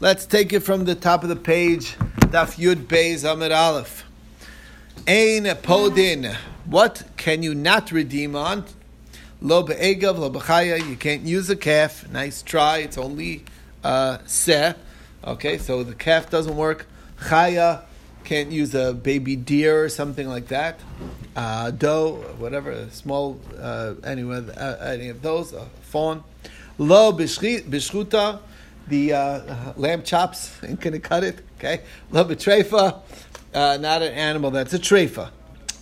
Let's take it from the top of the page. Daf Yud Beis Amud Aleph. Ein Podin. What can you not redeem on? Lo be'egav, lo b'chaya. You can't use a calf. Nice try. It's only uh, seh. Okay, so the calf doesn't work. Chaya can't use a baby deer or something like that. Uh, doe, whatever, small, uh, anyway, uh, any of those, a fawn. Lo bishchuta, the uh, lamb chops, ain't gonna cut it. Okay, lo betrefa, uh, not an animal that's a trefa.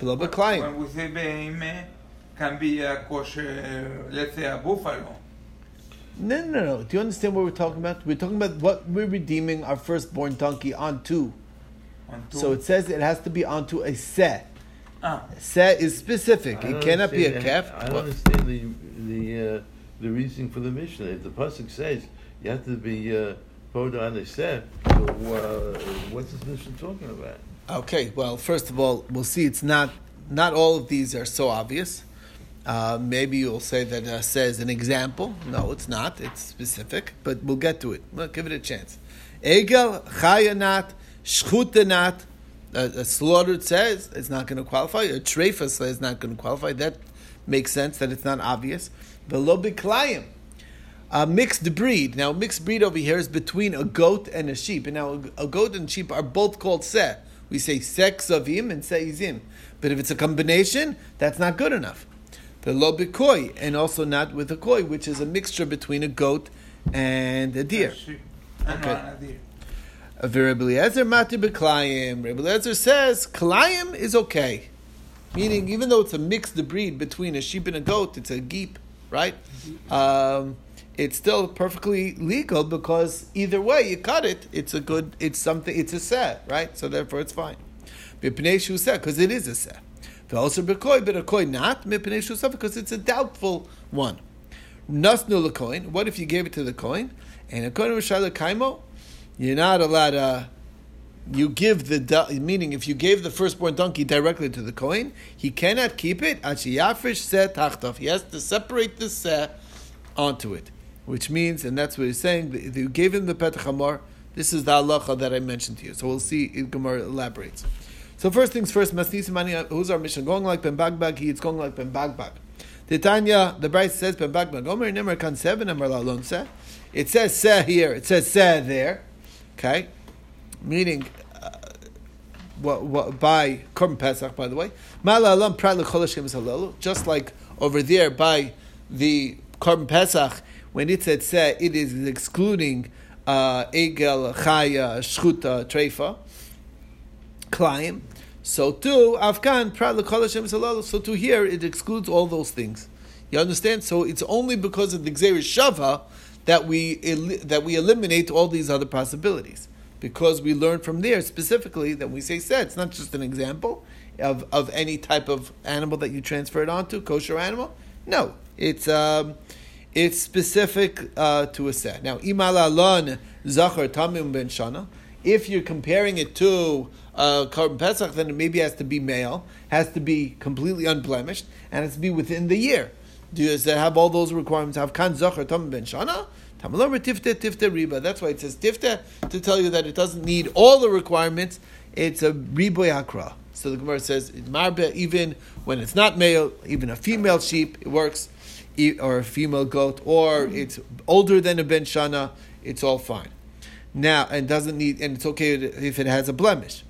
Lo b'klayim. When we say beheme, can be a kosher, let's say a buffalo. No, no, no. Do you understand what we're talking about? We're talking about what we're redeeming our firstborn donkey onto. On two. So it says it has to be onto a set. ah, Set is specific. It cannot be a calf. I don't What- understand the the uh, the reasoning for the Mishnah. If the pasuk says you have to be uh, a set, so uh, what's this Mishnah talking about? Okay, well, first of all, we'll see. It's not not all of these are so obvious. Uh, maybe you'll say that uh, says an example. No, it's not. It's specific, but we'll get to it. We'll give it a chance. Egel chayanat shchutanat. A, slaughtered says it's not going to qualify. A trefa says not going to qualify. That makes sense. That it's not obvious. Velo biklayim. A mixed breed. Now, mixed breed over here is between a goat and a sheep. And now, a goat and sheep are both called seh. We say sex of him and seizim. But if it's a combination, that's not good enough. The lo bikoi, and also not with a koi, which is a mixture between a goat and a deer. Okay. not a deer. A Rabbi Eliezer mati b'klayim. Rabbi Eliezer says klayim is okay, meaning even though it's a mixed breed between a sheep and a goat, it's a geep, right? Um, it's still perfectly legal because either way you cut it, it's a good, it's something, it's a set, right? So therefore it's fine. Set because it is a set. Also b'koi, but a koi not set because it's a doubtful one. Nasnu Kohen. What if you gave it to the Kohen? And according to Shayla Kaimo, you're not allowed to. You give the meaning if you gave the firstborn donkey directly to the Kohen, he cannot keep it. He has to separate the se onto it, which means, and that's what he's saying. that you gave him the petach hamor, this is the halacha that I mentioned to you. So we'll see. if Gemara elaborates. So first things first, Masnis Mani, who's our Mishnah? Going like Ben Bagbag, he is going like Ben Bagbag. Tanya, the Braisa says Ben Bagbag. Omer Nemer Kan Seven Amar Lalon Se. It says Se here. It says Se there. Okay, meaning uh, what, what by Korban Pesach, by the way. Malalam Prat Just like over there by the Korban Pesach, when it said Se, it is excluding uh, Egel, Chaya, Shchuta, Treifa. Klayim. So too, Halalu. So to here, it excludes all those things. You understand? So it's only because of the Gzeir Shava that we el- that we eliminate all these other possibilities. Because we learn from there specifically that we say said it's not just an example of, of any type of animal that you transfer it onto, kosher animal. No, it's um, it's specific uh, to a set. Now, imalalon zachar tamim ben shana. If you're comparing it to uh, Korban Pesach, then it maybe has to be male, has to be completely unblemished, and has to be within the year. Does it have all those requirements? Have kan zachar tamim ben shana? Tamalor tifte tifte riba. That's why it says tifte to tell you that it doesn't need all the requirements. It's a riboy akra. So the Gemara says marbe even when it's not male, even a female sheep, it works, or a female goat, or it's older than a ben shana, it's all fine. Now and doesn't need, and it's okay if it has a blemish.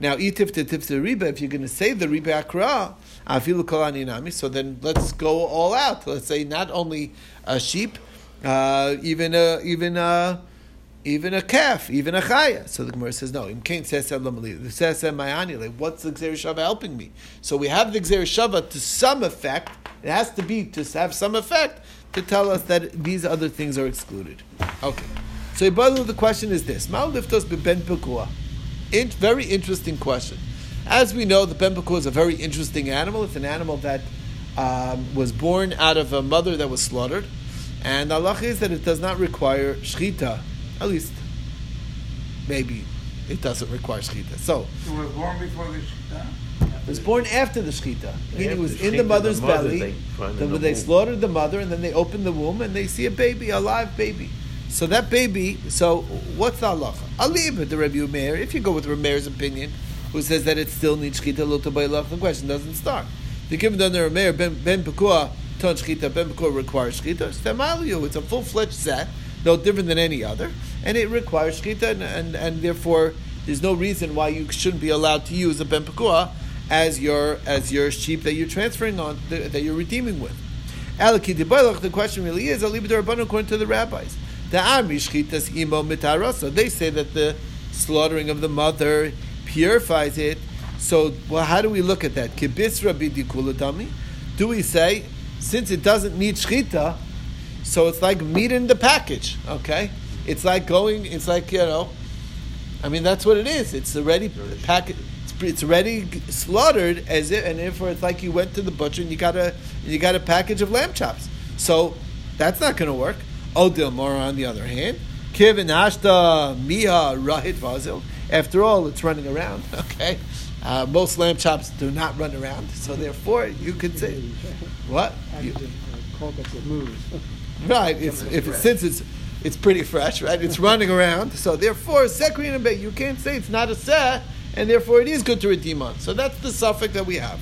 Now, itif to tifte riba. If you're going to say the riba akra, afilu kolani nami. So then let's go all out. Let's say not only a sheep, uh, even a even a even a calf, even a chaya. So the Gemara says no. What's the gzer shava helping me? So we have the gzer shava to some effect. It has to be to have some effect to tell us that these other things are excluded. Okay. So the question is this: Ma'u liftos ben pekua. Very interesting question. As we know, the ben pekua is a very interesting animal. It's an animal that um, was born out of a mother that was slaughtered. And Allah is that it does not require shchita. At least, maybe it doesn't require shchita. So, He was born before the Shita. it was born after the shchita. Meaning it was in the mother's the mother, belly. they Then in when the they slaughtered the mother, and then they open the womb and they see a baby, a live baby. So that baby, so what's the halacha? I'll leave it to Rabbi Meir. If you go with Meir's opinion, who says that it still needs shchita lotabayilach, the question doesn't start. The given under Meir, ben, ben pekua, ton shchita, ben pekua requires shchita, stemaliu, it's a full-fledged set, no different than any other, and it requires shchita, and, and, and therefore there's no reason why you shouldn't be allowed to use a ben pekua as your as your sheep that you're transferring on that you're redeeming with. The question really is according to the rabbis. They say that the slaughtering of the mother purifies it. So, well, how do we look at that? Do we say since it doesn't need shchita, so it's like meat in the package? Okay, it's like going. It's like you know. I mean, that's what it is. It's already packaged it's already slaughtered as it, and therefore it's like you went to the butcher and you got a you got a package of lamb chops. So that's not going to work. Odil Mora, on the other hand, Kivin Ashta Miha Rahit Vazil. After all, it's running around. Okay, uh, most lamb chops do not run around, so therefore you could say what you, right. It's, if it, since it's it's pretty fresh, right? It's running around, so therefore sekrin and you can't say it's not a set and therefore it is good to redeem on. So that's the suffix that we have.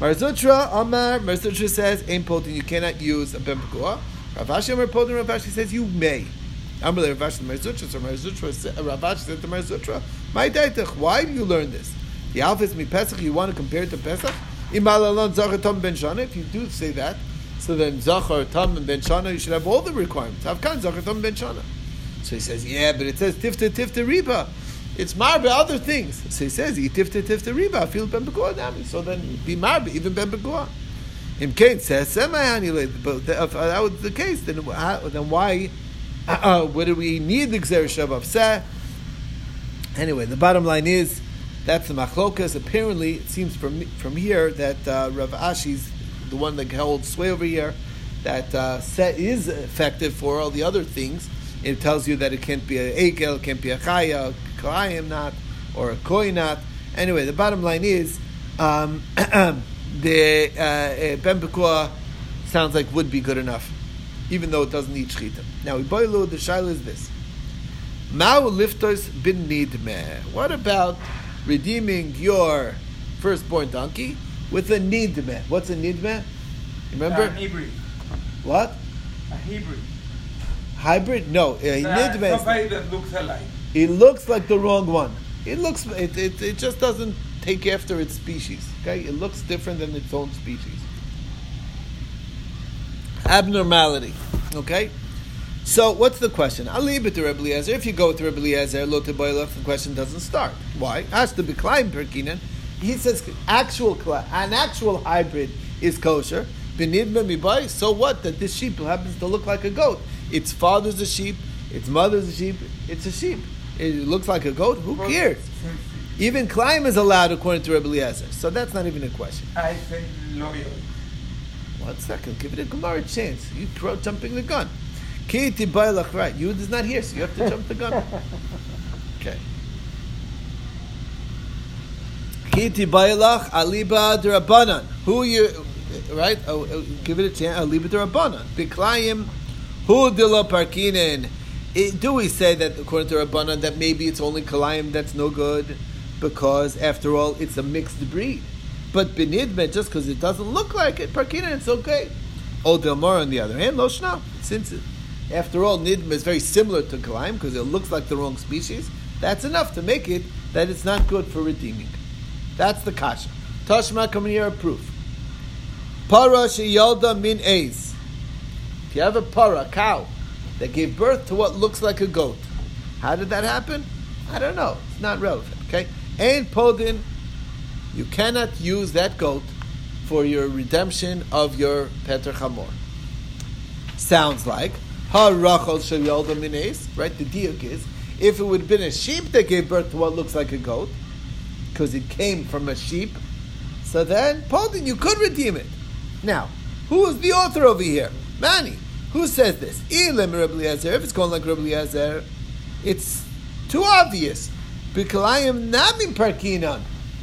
Mar Zutra Amar Mar Zutra says Ain potin you cannot use a ben pekua. Rav Ashi Amar potin Rav Ashi says you may. Amar Ravashi Mar Zutra so Mar Zutra Ravashi said to Mar Zutra My daitach why do you learn this? The alpha is mi Pesach you want to compare it to Pesach? Imalalon Zachar Tom Ben Shana if you do say that so then Zachar Tom and Ben Shana you should have all the requirements. Avkan Zachar Tom Ben Shana. So he says yeah but it says Tifta Tifta Riba. It's marbe other things. So he says, "Yitifte tifte riba, feel ben nami." So then be marbe even ben begor. Im Kane says, "Semayani." But if that was the case, then then why? Uh, uh, what do we need the gzerish of seh? Anyway, the bottom line is that's the machlokas. Apparently, it seems from from here that uh, Rav Ashi's the one that holds sway over here. That uh, set is effective for all the other things. It tells you that it can't be a ekel, can't be a chaya, Koayim not, or a Koy not. Anyway, the bottom line is um, the uh, Ben Bekua sounds like would be good enough, even though it doesn't need Shechita. Now, Iboilu, the Shaila is this. Mao liftos bin nidmeh. What about redeeming your firstborn donkey with a nidmeh? What's a nidmeh? Remember? A hybrid. What? A hybrid. Hybrid? No, a nidmeh. Somebody that looks alike. It looks like the wrong one. It looks it, it, it just doesn't take after its species. Okay, it looks different than its own species. Abnormality. Okay. So what's the question? I'll leave it to Rebbe Eliezer. If you go with Rebbe Eliezer, the question doesn't start. Why? Has to be Klein Perkinan. He says actual an actual hybrid is kosher. So what? That this sheep happens to look like a goat. Its father's a sheep. Its mother's a sheep. It's a sheep it looks like a goat, who cares? Even klayim is allowed according to Rebbe Eliezer. So that's not even a question. I say loyal. One second, give it a Gemara chance. You throw jumping the gun. Right. You is not here, so you have to jump the gun. Okay. Kiti bailach aliba. Who you, right? Oh, oh, give it a chance. Aliba derabanan. Biklayim hu dilo parkinin. Do we say that according to Rabbanan that maybe it's only Kalayim that's no good because after all it's a mixed breed? But Benidme, just because it doesn't look like it, Parkina, it's okay. Old Delmar on the other hand, Loshna, since it, after all Nidme is very similar to Kalayim because it looks like the wrong species, that's enough to make it that it's not good for redeeming. That's the kasha. Tashma coming here proof. Para sheyalda min eis. If you have a para, cow, that gave birth to what looks like a goat. How did that happen? I don't know. It's not relevant. Okay? And podin, you cannot use that goat for your redemption of your Peter Chamor. Sounds like Ha Rachel Mines, right? The diuk is if it would have been a sheep that gave birth to what looks like a goat, because it came from a sheep, so then Podin, you could redeem it. Now, who is the author over here? Mani. Who says this? If it's called like Rabbi Eliezer, it's too obvious. B'kalayim namin parkinan.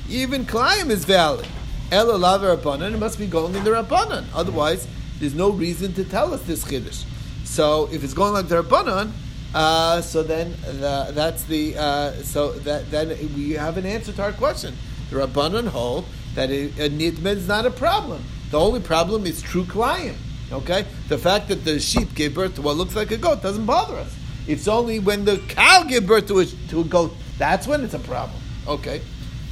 Even kalayim is valid. Ela lava er rabbanan. It must be going in the rabbanan. Otherwise, there's no reason to tell us this chiddush. So if it's going like the rabbanan, Uh, so then the, that's the uh, so that then we have an answer to our question. The Rabbanon hold that a, a nidme is not a problem. The only problem is true klayim. Okay, the fact that the sheep gave birth to what looks like a goat doesn't bother us. It's only when the cow gave birth to a, to a goat that's when it's a problem. Okay,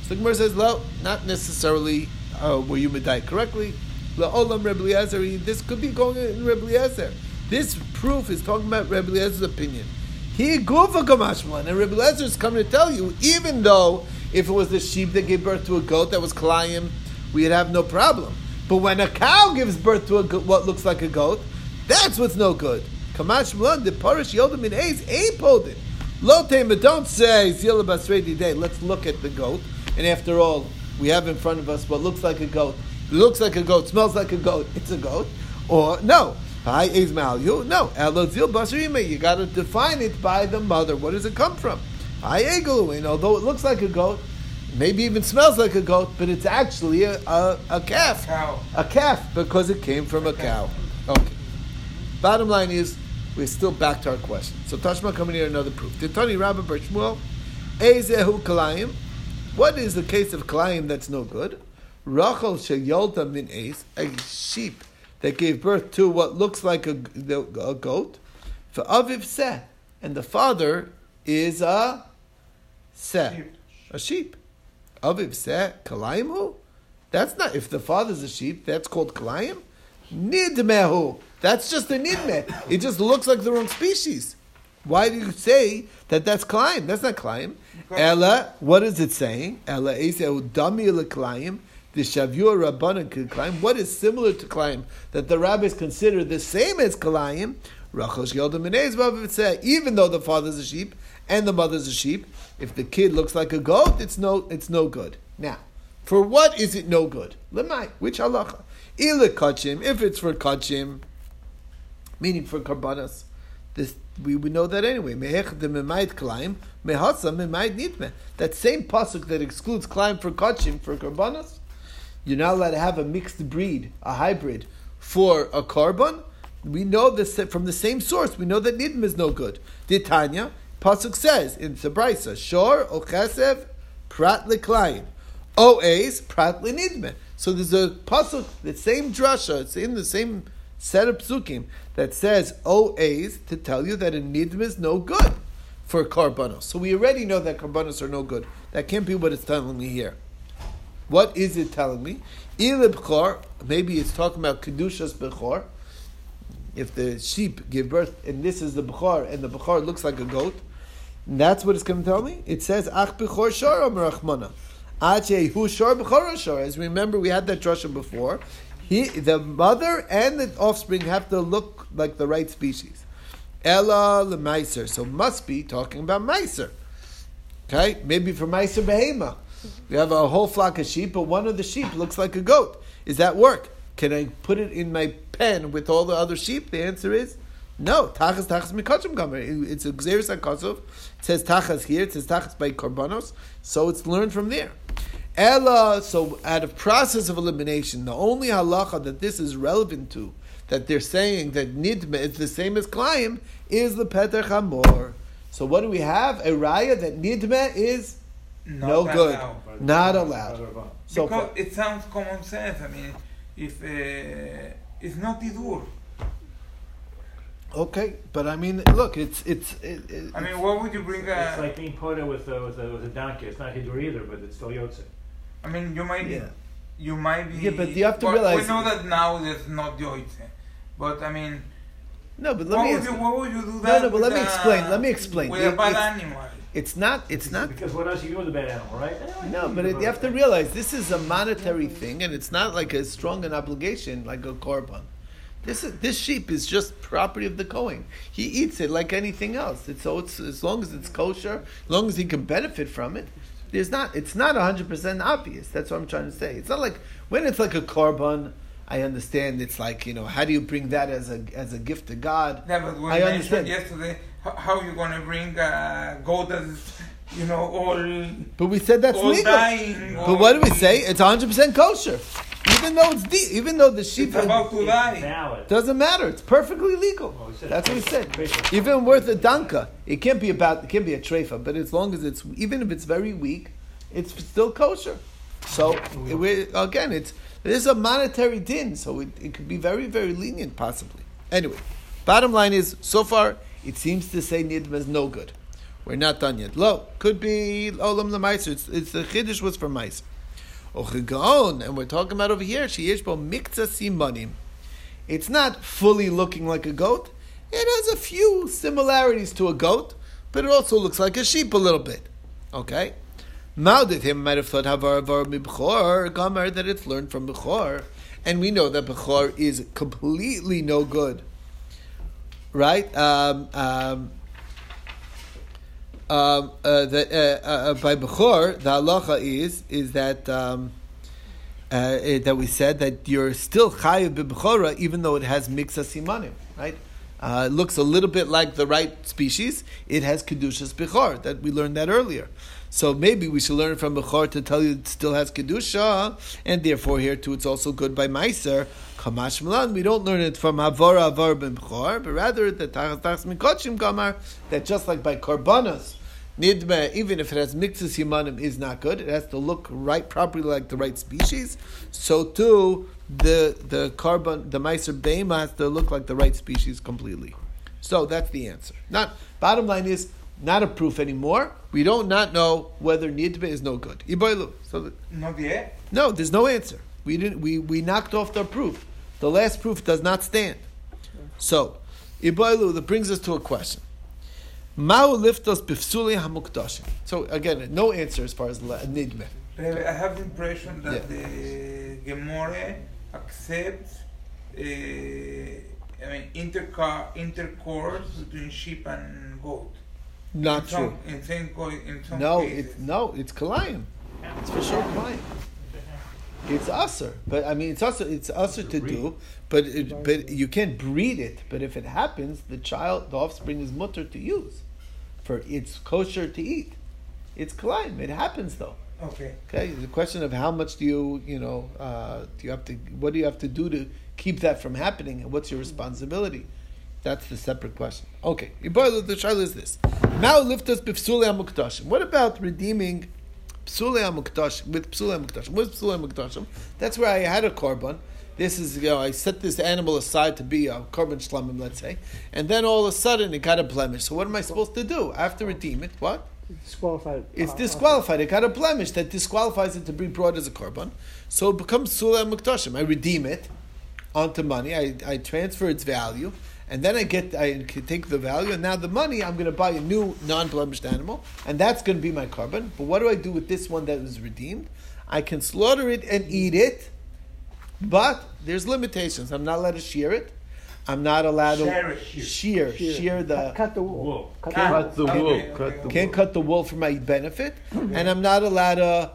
so the Gemara says, "No, not necessarily. Uh, were you medayik correctly? Rebbe Eliezer. This could be going in Rebbe. This proof is talking about Rebbe Eliezer's opinion. He gufa kamashman, and Rebbe Eliezer is coming to tell you, even though if it was the sheep that gave birth to a goat that was klayim, we'd have no problem. But when a cow gives birth to a go- what looks like a goat, that's what's no good. Kamashmalan, the parish yodim in A's, ain't podin. Lotema, don't say Zila Basredi Day. Let's look at the goat. And after all, we have in front of us what looks like a goat. It looks like a goat, smells like a goat. It's a goat. Or no. Hi, is you? No. Elozil Basrima. You got to define it by the mother. Where does it come from? Hi, Egelu. And although it looks like a goat, maybe even smells like a goat, but it's actually a, a, a calf. Cow. A calf because it came from a cow. Okay. Bottom line is, we're still back to our question. So Tashma coming here another proof. Did Titani Rabbi Bershmuel, Ezehu Kalayim. What is the case of Kalayim that's no good? Rachel Sheyolta Min Eis, a sheep that gave birth to what looks like a, a goat. For Aviv Seh, and the father is a Seh, a sheep. Aviv Seh, Kalayim? That's not, if the father's a sheep, that's called Kalayim? Nidmehu. That's just a nidme. It just looks like the wrong species. Why do you say that that's Kalayim? That's not Kalayim. Ella, what is it saying? Ella Dami. The Shavua Rabbanan klayim. What is similar to klayim that the rabbis consider the same as Kalayim? Rachel Yodim Even though the father's a sheep and the mother's a sheep, if the kid looks like a goat, it's no, it's no good. Now, for what is it no good? Lemai, which halacha? Ila kachim, if it's for kachim, meaning for karbanas, this we would know that anyway. That same pasuk that excludes klaim for kachim for karbanas, you're not allowed to have a mixed breed, a hybrid for a korban. We know this from the same source. We know that nidme is no good. Ditanya pasuk says in Sabraisa, shor ochesev prat leklayim. O's prat lenidme. So there's a pasuk, the same drasha, it's in the same set of psukim that says O's to tell you that a nidme is no good for karbanos. So we already know that karbanos are no good. That can't be what it's telling me here. What is it telling me? Il b'chor, maybe it's talking about kedushas b'chor. If the sheep give birth, and this is the b'chor, and the b'chor looks like a goat, that's what it's going to tell me. It says ach b'chor shor rachmana. Ache shor b'chor shor. As remember, we had that drasha before. He, the mother and the offspring have to look like the right species. Ella lemaiser. So must be talking about meiser. Okay, maybe for meiser behema. We have a whole flock of sheep, but one of the sheep looks like a goat. Is that work? Can I put it in my pen with all the other sheep? The answer is no. Tachas tachas mikachim gamer. It's a gzeris akosov. It says tachas here. It says tachas by korbanos. So it's learned from there. Ella. So out of process of elimination, the only halacha that this is relevant to, that they're saying that nidme is the same as klayim, is the peter chamor. So what do we have? A raya that nidme is Not no good, allowed. not allowed. So because far. it sounds common sense. I mean, if uh, it's not idur, Okay, but I mean, look, it's it's. It, it, I mean, why would you bring It's like being pota with a, with a, with a donkey. It's not Hidur either, but it's still Yotze. I mean, you might, yeah. you might be. Yeah, but you have to well, realize- We know that now there's not yoitze, but I mean, No, but let why me. would you? Answer. Why would you do No, that? no, but let me a- explain, let me explain. With It- a bad animal. It's not. It's not. Because what else you do with a bad animal, right? Eh, No, but it, you have to realize this is a monetary thing, and it's not like as strong an obligation like a korban. This is, this sheep is just property of the Kohen. He eats it like anything else. It's, so it's as long as it's kosher, as long as he can benefit from it. There's not. It's not hundred percent obvious. That's what I'm trying to say. It's not like when it's like a korban. I understand. It's like you know, how do you bring that as a as a gift to God? Yeah, but we I mentioned understand. yesterday how, how you gonna bring a goat that's you know all But we said that's legal. dying. But what do we say? It's 100% kosher. even though it's deep, even though the sheep It's about to die. Valid. doesn't matter. It's perfectly legal. He said That's what we said. treifa. Even worth a danka, it can't be about. It can't be a treifa, but as long as it's even if it's very weak, it's still kosher. So we- again, it's there's a monetary din, so it, it could be very very lenient possibly. Anyway, bottom line is so far it seems to say nidma is no good. We're not done yet. Lo could be olam lemaiser. It's, it's the chiddush was for meiser. Ochigaon, and we're talking about over here. She bo mikta simanim. It's not fully looking like a goat. It has a few similarities to a goat, but it also looks like a sheep a little bit. Okay? Maudit him might have thought havar avar mibchor, gomer that it's learned from bechor, and we know that bechor is completely no good. Right? Um, um, um, uh, that uh, uh, by bechor, the halacha is is that um, uh, eh, that we said that you're still chayiv b'bechora even though it has mixa simanim, right? Uh, it looks a little bit like the right species. It has kedushas bechor that we learned that earlier. So maybe we should learn from bechor to tell you it still has kedusha, and therefore here too it's also good by meiser. Kamash Milan, we don't learn it from Havara Avar ben Bechor, but rather the Tachas Mikochim Gamar, that just like by Korbanos, Nidme, even if it has mixes Yimanim, is not good. It has to look right, properly like the right species. So too, the the korban, the Meiser Beima has to look like the right species completely. So that's the answer. Not bottom line is not a proof anymore. We don't not know whether Nidme is no good. Iboilu. So the, Not yet. no, there's no answer. We didn't. We, we knocked off the proof. The last proof does not stand. So, Iboilu, that brings us to a question. Mao liftos bifsuli hamukdashim. So again, no answer as far as nidme. I have the impression that Yeah. the Gemore accepts, uh, I mean, intercar- intercourse between sheep and goat. Not in true. Some, in some, in some No, cases. it's no, it's kalayim. It's for sure kalayim. It's usher, but I mean, it's also it's usher to do, but it, but you can't breed it. But if it happens, the child, the offspring, is mutter to use, for it's kosher to eat. It's kalayim. It happens though. Okay. Okay, the question of how much do you, you know, uh, do you have to, what do you have to do to keep that from happening, and what's your responsibility? That's the separate question. Okay, the child is this: Now lift us b'psule hamukdashim. What about redeeming psule hamukdashim with psule hamukdashim? What's psule hamukdashim? That's where I had a korban. This is, you know, I set this animal aside to be a korban shlamim, let's say, and then all of a sudden it got a blemish. So what am I supposed to do? I have to redeem it. What? disqualified. It's uh, disqualified. It got a blemish that disqualifies it to be brought as a korban. So it becomes sula muktashim. I redeem it onto money. I, I transfer its value, and then I get I can take the value, and now the money I'm going to buy a new non-blemished animal, and that's going to be my korban. But what do I do with this one that was redeemed? I can slaughter it and eat it, but there's limitations. I'm not allowed to shear it. I'm not allowed to it. shear Shear. shear the cut, cut the wool. Wool. Cut Cut. the Cut the wool. okay, Cut the okay. can't cut the wool for my benefit, and I'm not allowed to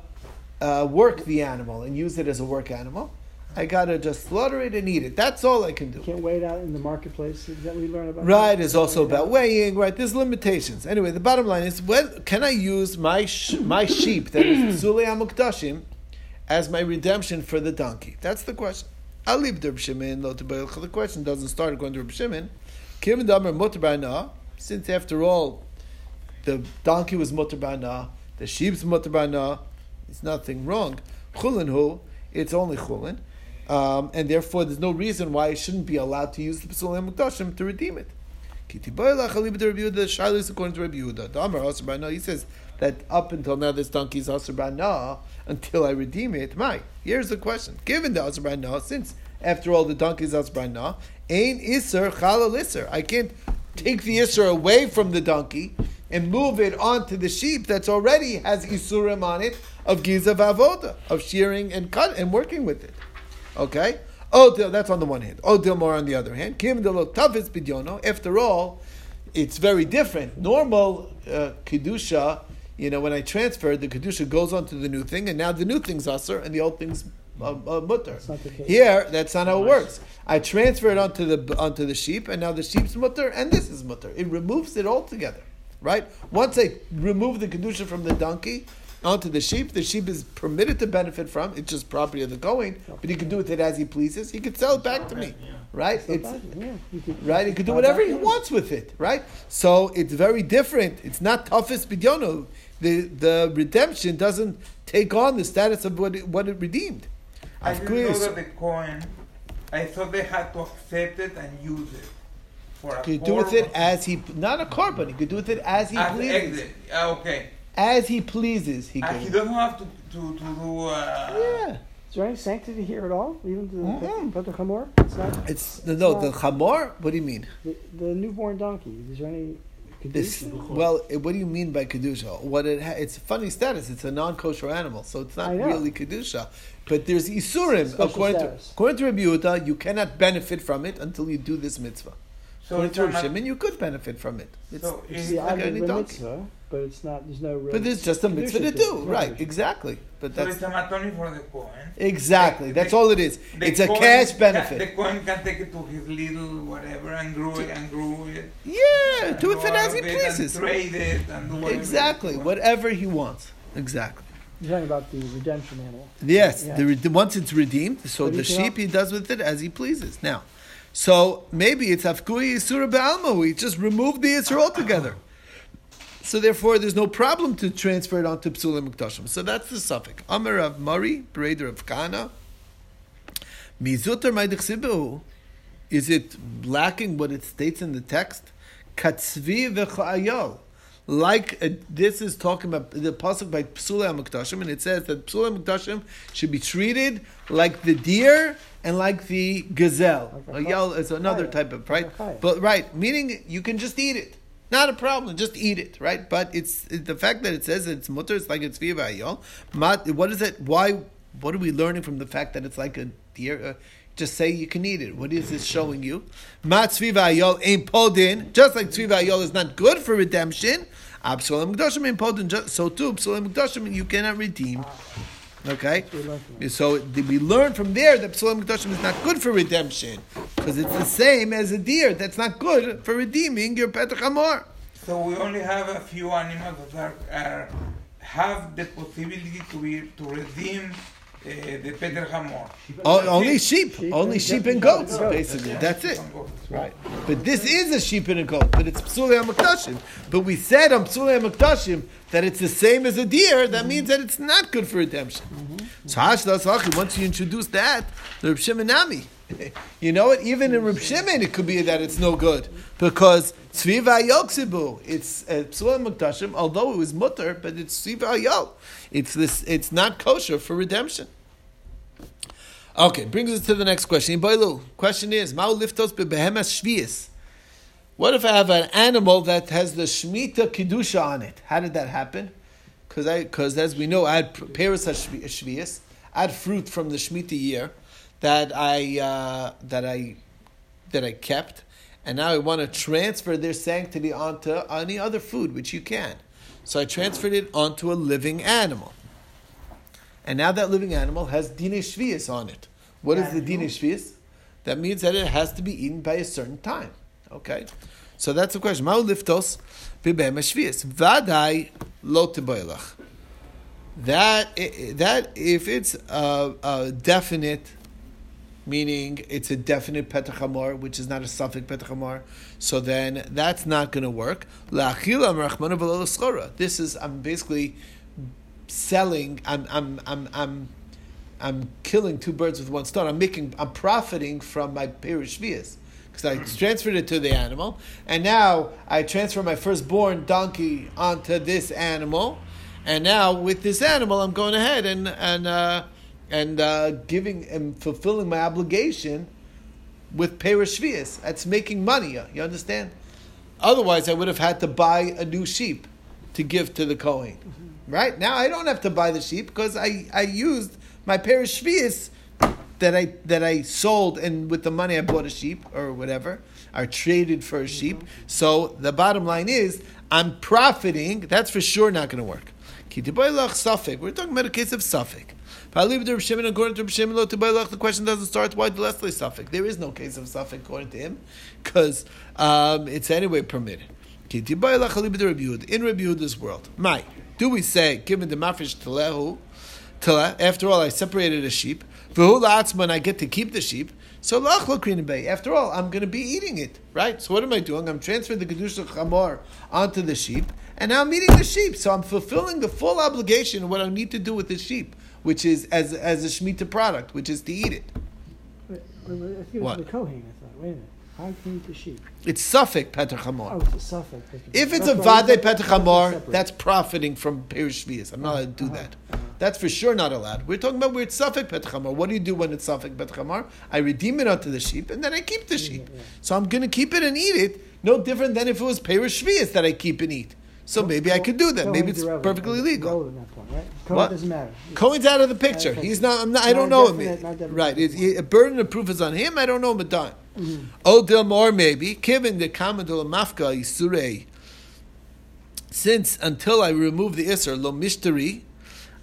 uh, work the animal and use it as a work animal. I gotta just slaughter it and eat it. That's all I can do. You Can't weigh it out in the marketplace. Is that we learn about? Right is also about weighing. Right, there's limitations. Anyway, the bottom line is: when can I use my sh- my sheep that is Psule Amukdashim as my redemption for the donkey? That's the question. I'll leave the Reb Shimon. The question doesn't start according to Reb Shimon. Kim damer mutter b'ana. Since after all, the donkey was mutter the sheep's mutter. It's nothing wrong. Chulin hu. It's only chulin. Um, and therefore, there's no reason why I shouldn't be allowed to use the Psulim Mukdashim to redeem it. According to Rabbi Yehuda. The Amar he says that up until now this donkey is Asr until I redeem it. My, here's the question. Given the Asr since after all the donkey is Asr Ba'na, Ain Isser Chalal Isser. I can't take the Isser away from the donkey and move it onto the sheep that's already has Isurim on it of Giza Avoda, of shearing and cut and working with it. Okay? Oh, that's on the one hand. Oh, more on the other hand. Kim de tafis bidyono. After all, it's very different. Normal uh, kedusha, you know, when I transfer, the kedusha goes on to the new thing, and now the new thing's usher, and the old thing's uh, uh, mutter. Here, that's not how it works. I transfer it onto the onto the sheep, and now the sheep's mutter, and this is mutter. It removes it altogether, right? Once I remove the kedusha from the donkey, onto the sheep. The sheep is permitted to benefit from. It's just property of the Kohen, but he can do with it as he pleases. He could sell it back to me, right? It's back- yeah, you could- right. He could do whatever he wants with it, right? So it's very different. It's not toughest bidyono. The the redemption doesn't take on the status of what it, what it redeemed. I Of didn't know that the Kohen. I thought they had to accept it and use it for a He could do with it as he not a korban. He could do with it as he As pleases. exit. Okay. As he pleases, he Uh, could. he doesn't have to to, to do. Uh, yeah. Is there any sanctity here at all? Even to the Peter Hamor? It's not It's no, no the chamor. What do you mean? the, the newborn donkey. Is there any This, kedusha? well, it- what do you mean by kedusha? What it ha- it's a funny status. It's a non-kosher animal, so it's not really kedusha. But there's isurim Special according to according to Rabbi Yehuda, you cannot benefit from it until you do this mitzvah. so according it's to a Rabbi Shimon, you could benefit from it. It's, So It's it's like like any donkey. mitzvah, but it's not. There's no. Real but there's just a mitzvah to kedusha do, right? Yeah. Exactly. But so that's it's a matoni for the Kohen. exactly The- that's the- all it is. It's a coin cash can- benefit. the Kohen can take it to his little whatever and grow it and grow it. Yeah, and do with grow it out as he pleases. And trade it and do whatever Exactly, he whatever he wants. Exactly. You're talking about the redemption animal. Yes, Yeah. the, re- once it's redeemed, so the he cannot- sheep he does with it as he pleases. Now, so maybe it's afkui yisura be'alma. We just remove the yisur altogether. So therefore, there's no problem to transfer it onto psulim muktashim. So that's the suffix. Amar of Mari, Breder of Kana. Ma'idich Is it lacking what it states in the text? Katzvi v'cha'ayol. Like uh, this is talking about the pasuk by Psula Muktashim, and it says that Psula Muktashim should be treated like the deer and like the gazelle. Like a yell is another type of right, but right, meaning you can just eat it. Not a problem, just eat it, right? But it's it, the fact that it says it's mutter, it's like it's. Mat, what is it? Why? What are we learning from the fact that it's like a deer? Uh, just say you can eat it. What is this showing you? Mat ayol ain't pulled in. Just like tzviva ayol is not good for redemption. Absalom Gdoshim in. So too, Absalom you cannot redeem. Okay? we learned from it. So did we learn from there that Psalm Kedoshim is not good for redemption because it's the same as a deer that's not good for redeeming your Petach Hamor. So we only have a few animals that are, are have the possibility to be to redeem uh, the Peter Hamor. O- only sheep, Sheep only and sheep and goats, Goats. basically. That's it. Right. But this is a sheep and a goat, but it's Psulei HaMakdashim. But we said on Psulei HaMakdashim that it's the same as a deer, that means that it's not good for redemption. So Hashdas Hachi, once you introduce that, the Reb Shimon Nami. You know what? Even in Reb Shimon, it could be that it's no good. Because Tzviva Yoksibu, it's uh, Psulei HaMakdashim, although it was mutter, but it's Tzviva Yol. It's, this, it's not kosher for redemption. Okay, brings us to the next question. Question is, Mao liftos shvius. What if I have an animal that has the Shemitah Kedusha on it? How did that happen? Because because as we know, I had Paris Shvius. I had fruit from the Shemitah year that I uh, that I that I kept, and now I want to transfer their sanctity onto any other food, which you can. So I transferred it onto a living animal, and now that living animal has Dine Shvius on it. What is the Dine Shvius? That means that it has to be eaten by a certain time. Okay, so that's the question. Ma'u liftos b'behem shvius vadai lo teboilach. That that if it's a, a definite, meaning it's a definite petachamor, which is not a suffix petachamor, so then that's not going to work. La'achila rachmana v'lo l'schora. This is I'm basically selling. I'm I'm I'm I'm. I'm killing two birds with one stone. I'm making, I'm profiting from my perish vias because I transferred it to the animal, and now I transfer my firstborn donkey onto this animal, and now with this animal, I'm going ahead and and uh, and uh, giving and fulfilling my obligation with perish vias. That's making money. You understand? Otherwise, I would have had to buy a new sheep to give to the Kohen. Right now, I don't have to buy the sheep because I, I used my pair of shvius that I that I sold, and with the money I bought a sheep or whatever, I traded for a sheep. So the bottom line is, I'm profiting. That's for sure not going to work. We're talking about a case of suffix. According to Reb Shimon, the question doesn't start why the Leslie suffix. There is no case of suffix according to him, because um, it's anyway permitted. In Rabbi Yehuda's world. My. Do we say, given the Mafresh Telehu, Tele, after all, I separated a sheep. V'hu la'atzman, I get to keep the sheep. So lach bay. After all, I'm going to be eating it, right? So what am I doing? I'm transferring the kedusha chamor onto the sheep, and now I'm eating the sheep. So I'm fulfilling the full obligation of what I need to do with the sheep, which is as as a shemitah product, which is to eat it. Wait, wait, wait, I think it was What? the Kohen, I thought. Wait a minute. How eat the sheep? It's suffix petr chamor. Oh, it's suffix. If it's That's a vade you- petr that's profiting from perish shvius. I'm not allowed to do Uh-huh, that. uh-huh. That's for sure not allowed. We're talking about where it's suffix petr chamor. What do you do when it's suffix petr chamor? I redeem it onto the sheep, and then I keep the sheep. yeah. So I'm going to keep it and eat it. No different than if it was perish shvius that I keep and eat. So maybe I could do that. Maybe it's perfectly legal. Irrelevant point, right? Kohen What? doesn't matter. Cohen's out of the picture. He's not. I'm not I don't know definite, him. not. Right. It's, a burden of proof is on him. I don't know him a dime. Mm-hmm. Dilmore maybe. Given the kamadul mafka isurei. Since until I remove the iser lo mishteri,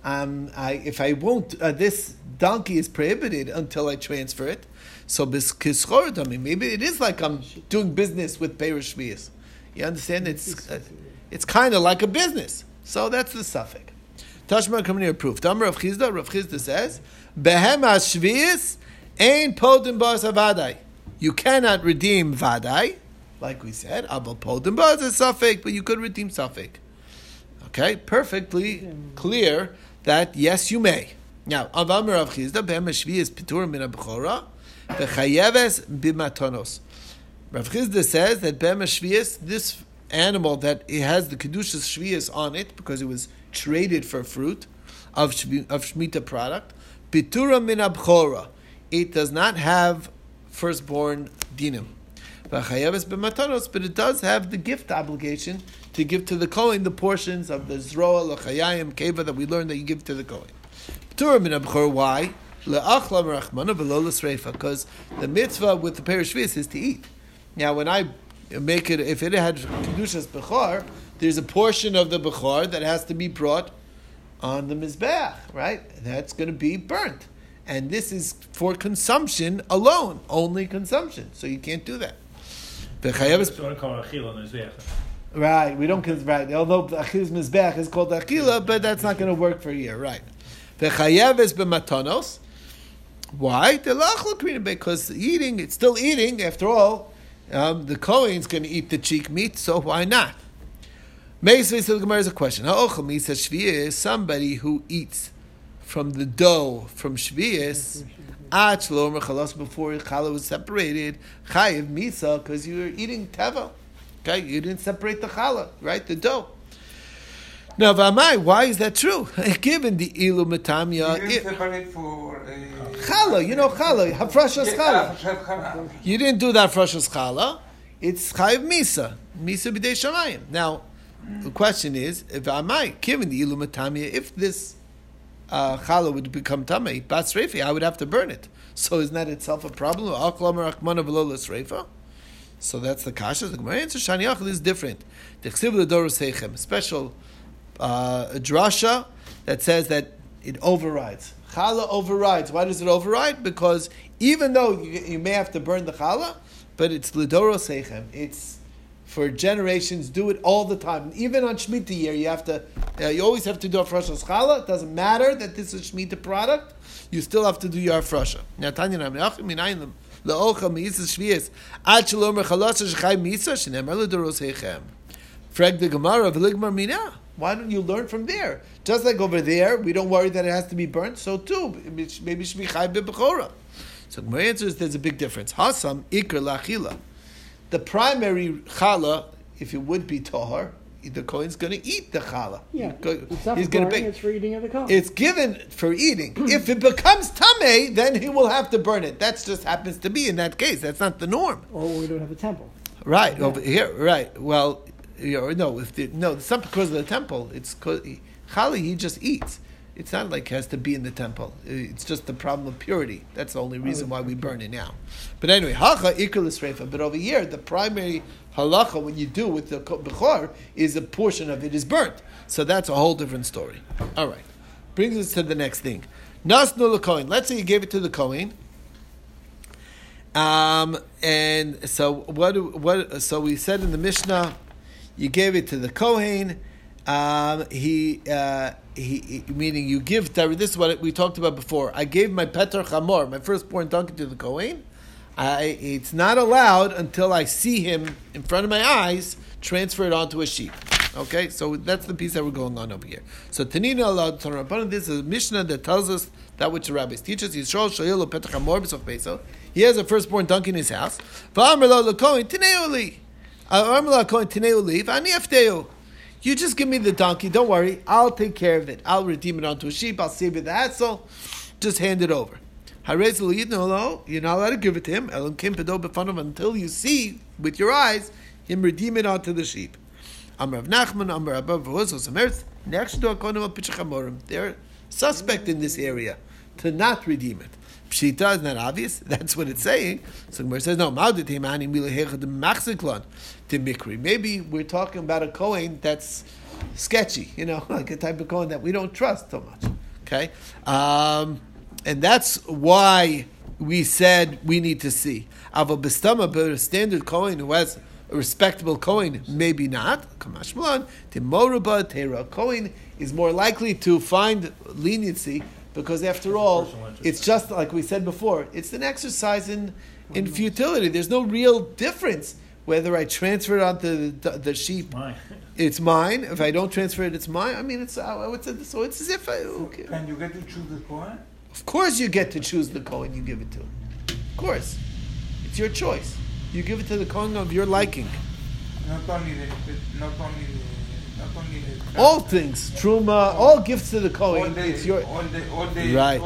um, I if I won't, uh, this donkey is prohibited until I transfer it. So biskischoradami. Maybe it is like I'm doing business with Beirish Shvius. You understand? It's uh, it's kind of like a business. So that's the suffix. Tashma coming here proof. Damar Rav Chisda, Rav Chisda says, Behem shvius ain podim bas avadai. You cannot redeem vadai, like we said. Abel podim bas is suffix, but you could redeem suffix. Okay, perfectly clear that yes, you may. Now, Avam Rav Chisda, Behem shvius pitur min abchora, v'chayeves bimatonos. Rav Chisda says that Behem shvius, this animal that it has the kedushas shvius on it because it was traded for fruit of shvi- of shmita product, pitura min abchora. It does not have firstborn dinim. But it does have the gift obligation to give to the Kohen the portions of the zroa, lechayayim, keva that we learned that you give to the Kohen. Why? Because the mitzvah with the perish is to eat. Now, when I make it, if it had kedushas bechor, there's a portion of the bechor that has to be brought on the mizbeach, right? That's going to be burnt, and this is for consumption alone, only consumption. So you can't do that. V'chayeves So we call it achila and mizbeach. Right, we don't right. Although achil's mizbech is called achila, but that's not going to work for year, right? The chayev is b'matonos. Why? The lachlo krina because eating, it's still eating. After all, um, the Kohen's going to eat the cheek meat, so why not? Meisvei says the Gemara is a question. Ha'ochel says shviyah is somebody who eats from the dough from shviyas. At shlomer before challah was separated, chayiv misa because you were eating teva. Okay, you didn't separate the challah, right? The dough. Now, Vamai, why is that true? Given the ilu matamya, You didn't separate for uh, challah, you know challah, hafrashas yeah, challah. Hafshat You didn't do that frashas challah. It's chayiv misa, misa b'dei shamayim. Now, the question is, if I Amai, given the ilu matamya, if this uh, challah would become tamei, basrefi, I would have to burn it. So isn't that itself a problem? So that's the kasha. The Gemara answer Shaniachel is different. Special uh, drasha that says that it overrides. Challah overrides. Why does it override? Because even though you, you may have to burn the challah, but it's L'Doros Heichem. It's for generations, do it all the time. Even on Shemitah year, you have to, uh, you always have to do a frashas challah. It doesn't matter that this is Shemitah product. You still have to do your frasha. Now, Tanya Ram, Yachim Minayim, La'ocha Mi'isa Shvias, Ad Shalom Rechalasa Shechai Misa, Shenemar L'Doros Heichem. Frag the Gemara of Ligmar Mina. Why don't you learn from there? Just like over there, we don't worry that it has to be burnt. So too, maybe it should be chai. So my answer is there's a big difference. Hasam ikr lachila. The primary challah, if it would be tahar, the Kohen's going to eat the challah. Yeah, it's not He's for going to burning, it's for eating of the Kohen. It's given for eating. if it becomes tameh, then he will have to burn it. That just happens to be in that case. That's not the norm. or we don't have a temple. Right over here. Right. Well, you know, no. If the, no, it's not because of the temple. It's chali he just eats. It's not like it has to be in the temple. It's just the problem of purity. That's the only reason why we burn it now. But anyway, hacha ikulis reifa. But over here, the primary halacha when you do with the bechor is a portion of it is burnt. So that's a whole different story. All right, brings us to the next thing. Nasnu Kohen. Let's say you gave it to the Kohen. Um, and so what? What? So we said in the Mishnah, you gave it to the Kohen. Um, he, uh, he, he- meaning you give. This is what we talked about before. I gave my Peter Chamor, my firstborn donkey, to the Kohen. I, it's not allowed until I see him in front of my eyes transfer it onto a sheep. Okay, so that's the piece that we're going on over here. So Tanina allowed Tanarabana. This is a Mishnah that tells us that which the rabbis teach us. Yisrael Shoyelo Petach Hamor B'Sof Peso. He has a firstborn donkey in his house. L'kohen tineuli. Lo l'kohen tineuli. You just give me the donkey. Don't worry. I'll take care of it. I'll redeem it onto a sheep. I'll save you the hassle. Just hand it over. You're not allowed to give it to him. Until you see with your eyes him redeem it onto the sheep. Amr of. They're suspect in this area to not redeem it. Pshita is not obvious. That's what it's saying. So Gemara says, no. Maybe we're talking about a Kohen that's sketchy, you know, like a type of Kohen that we don't trust so much. Okay? Um, and that's why we said we need to see. Ava Bistama, but a standard Kohen who has a respectable Kohen, maybe not. Kamash Malan, Timoruba, Tera. Kohen is more likely to find leniency because, after all, it's just like we said before, it's an exercise in, in futility. There's no real difference whether I transfer it onto the, the sheep. Mine. It's mine. If I don't transfer it, it's mine. I mean, it's uh, it's a, so it's as if I. Okay. Can you get to choose the Kohen? Of course, you get to choose the Kohen you give it to. Of course, it's your choice. You give it to the Kohen of your liking. Not only the, not only the, not only the. All things, truma, all gifts to the Kohen. It's your all the, all the, Right.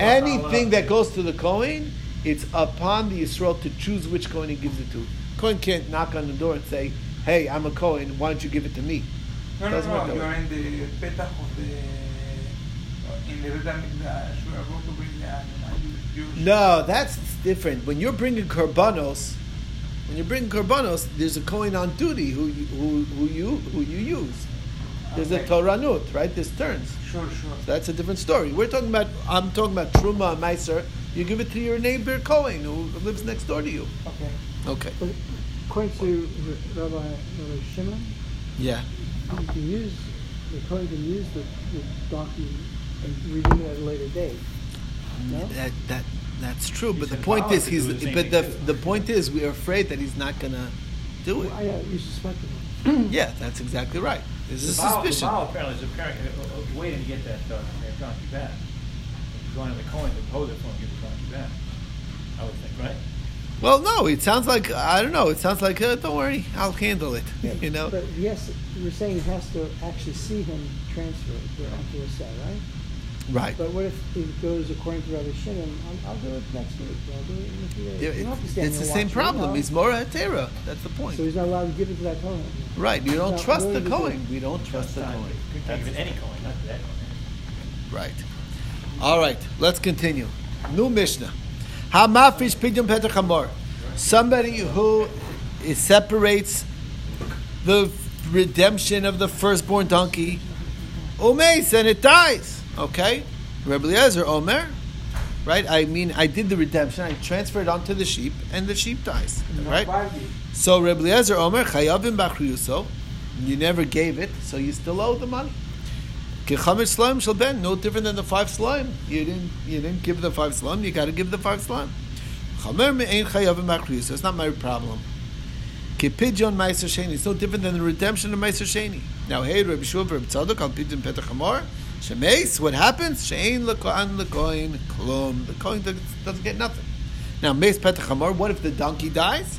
anything that goes to the Kohen. It's upon the Yisrael to choose which Kohen he gives it to. Kohen can't knock on the door and say, "Hey, I'm a Kohen. Why don't you give it to me?" No, no, no. You're in the petach of the in the Red Hamikdash. Uh, uh, you are going to bring the animal. No, that's different. When you're bringing korbanos, when you bring bringing korbanos, there's a Kohen on duty who you, who, who you who you use. There's a Okay. Toranut, right? There's turns. Sure, sure. That's a different story. We're talking about. I'm talking about truma meiser. You give it to your neighbor Kohen who lives next door to you. Okay. Okay. But according to Rabbi, Rabbi Shimon, Yeah. you can use, the Kohen can use the, the donkey and redeem it at a later date. No? That that that's true. But the point is, he's. do the same But the the point is, we're afraid that he's not gonna do it. Well, I, uh, you suspected it. Yeah, that's exactly right. There's a The Baal- suspicion. The Baal apparently is apparently uh, uh, waiting to get that uh, donkey back. He's going to the Kohen to pose it for him, give the donkey back. I would think, right? Well, no, it sounds like I don't know. It sounds like uh, don't worry, I'll handle it. You know, But yes, you're saying he has to actually see him transfer it to- onto a set, right? Right? But what if it goes according to Rabbi Shimon, I'll, I'll do it next week, I'll do it in a few days. Yeah, You don't have to stand it's the same watching, problem. no. He's more atera. That's the point. So he's not allowed to give it to that Kohen. right? You don't trust the willing to do Kohen. it. We don't trust the Not- Kohen. Could take even any Kohen, not that Kohen. Right. All right. Let's continue. New Mishnah. Hamafish pidyon peter chamor. Somebody who is separates the redemption of the firstborn donkey. Umeis and it dies. Okay. Rebbe Eliezer Omer. Right. I mean, I did the redemption. I transferred it onto the sheep, and the sheep dies. Right. So Rebbe Eliezer Omer Chayavim Bachriyuso, you never gave it, so you still owe the money. Kechamer Slime shall ben, no different than the five slime. You didn't, you didn't give the five slime. You got to give the five slime. Chamer me'ein Chayavim Bachriyuso. It's not my problem. Kepidyon Meiser Sheni. It's no different than the redemption of Meiser Sheni. Now, hey, Rabbi Shua, Rabbi Tzadok, al Pidyon Peter Chamor. What happens? Shein lekoan lekoin klum. The Kohen doesn't get nothing. Now, Meis Peter Chamor, what if the donkey dies?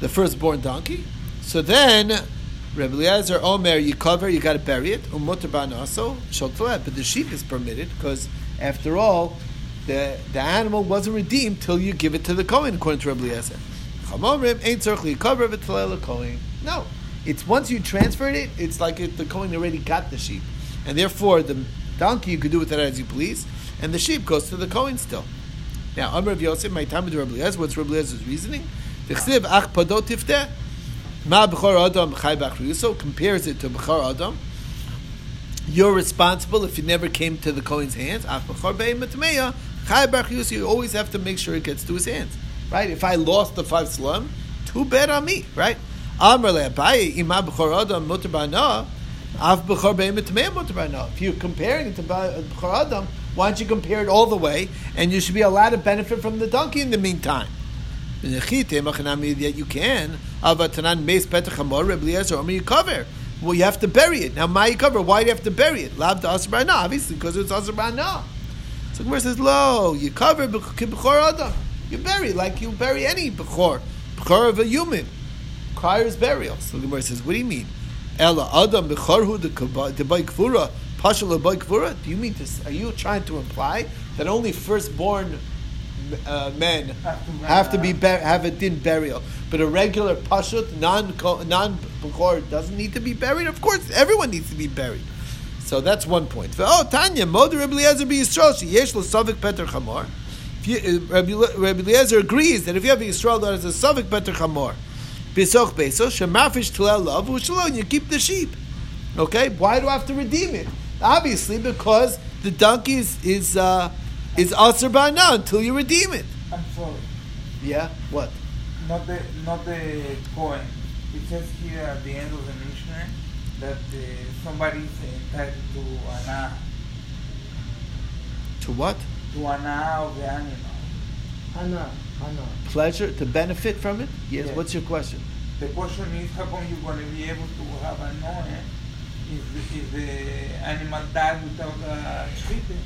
the firstborn donkey. So then, Rebbe Eliezer, Omer, you cover, you got to bury it. Umutar banaso, shotlet. But the sheep is permitted because, after all, the the animal wasn't redeemed till you give it to the Kohen, according to Rebbe Eliezer. Chamorim ain't certainly cover of it. No, it's once you transferred it, it's like if the Kohen already got the sheep, and therefore the donkey you could do with it as you please, and the sheep goes to the Kohen still. Now, Amar Rav Yosef, my time with Rabbi Eliezer, what's Rabbi Eliezer's reasoning? Tichsiv ach padot tifteh. Ma b'chor adam chai b'achriyuso compares it to b'chor adam. You're responsible if it never came to the Kohen's hands. Ach b'chor be'im chai b'achriyuso. You always have to make sure it gets to his hands, right? If I lost the five slum, too bad on me, right? Amar le Abaye, ima b'chor adam mutar b'ana, If you're comparing it to ba- uh, b'chor adam, why don't you compare it all the way, and you should be allowed to benefit from the donkey in the meantime. Yet you can. Well, you have to bury it. Now, my cover. Why do you have to bury it? Lab to. Obviously, because it's asr b'ana. So Gemara says, "Lo, you cover b'chor adam. You bury like you bury any b'chor, b'chor of a human, requires burial." So Gemara says, "What do you mean? Ella adam b'chorhu the by kfura, pashal by kfura. Do you mean this? Are you trying to imply that only firstborn uh, men Have to be have a din burial, but a regular pashut non non b'chor doesn't need to be buried? Of course, everyone needs to be buried." So that's one point. Oh, Tanya, Moder Rabbi Eliezer be Yisrael, yesh lo savik peter chamor. If you- uh, Rabbi Le- Rabbi Eliezer agrees that if you have a Yisrael that has a savik peter chamor, bisoch beso shemafish tlel love ushalon, you keep the sheep. Okay, why do I have to redeem it? Obviously, because the donkey is is uh, is aser ba'ana until you redeem it. I'm sorry. Yeah, what? Not the not the Kohen. It says here at the end of the Mishnah that uh, somebody is entitled to ana To what? to ana of the animal. Hana, Hana. Pleasure to benefit from it? Yes. Yes. What's your question? The question is how come you're going to be able to have a noe if if the animal died without a shchita?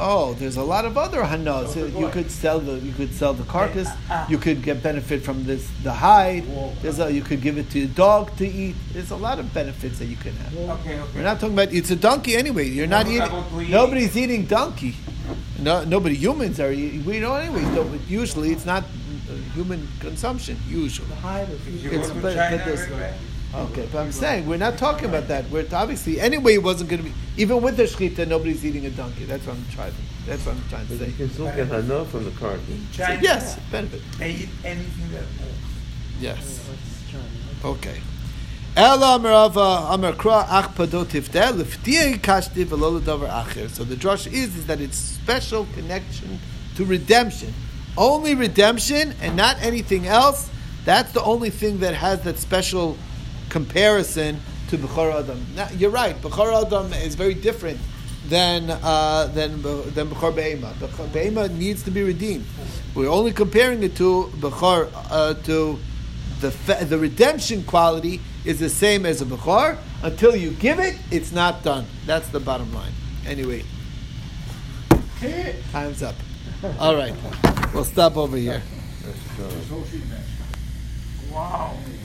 Oh, there's a lot of other hanas. Oh, You could sell the you could sell the carcass. Ah. You could get benefit from this the hide. There's a, you could give it to your dog to eat. There's a lot of benefits that you can have. Okay, okay. We're not talking about it's a donkey anyway. You're not eating. eat. Nobody's eating donkey. No, nobody humans are. eating- We know anyway. So usually it's not human consumption. Usually. The hide of If you food. It's but- but this- Okay, but I'm saying we're not talking about that. We're obviously anyway it wasn't going to be even with the shechita. Nobody's eating a donkey. That's what I'm trying. To, that's what I'm trying to But you say. can still get hana from the carcass. So, China, yes, benefit. they eat anything that moves. Yes. Okay. Ela merava amar kra ach padot tifter liftiye kashti v'lo acher. So the drush is is that it's special connection to redemption, only redemption and not anything else. That's the only thing that has that special comparison to Bechor Adam. Now, you're right. Bechor Adam is very different than uh, than than Bechor Be'ema. Bechor Be'ema needs to be redeemed. We're only comparing it to Bechor uh, to the fe- the redemption quality is the same as a Bechor. Until you give it, it's not done. That's the bottom line. Anyway, time's up. All right, we'll stop over here. That's the trouble. Wow.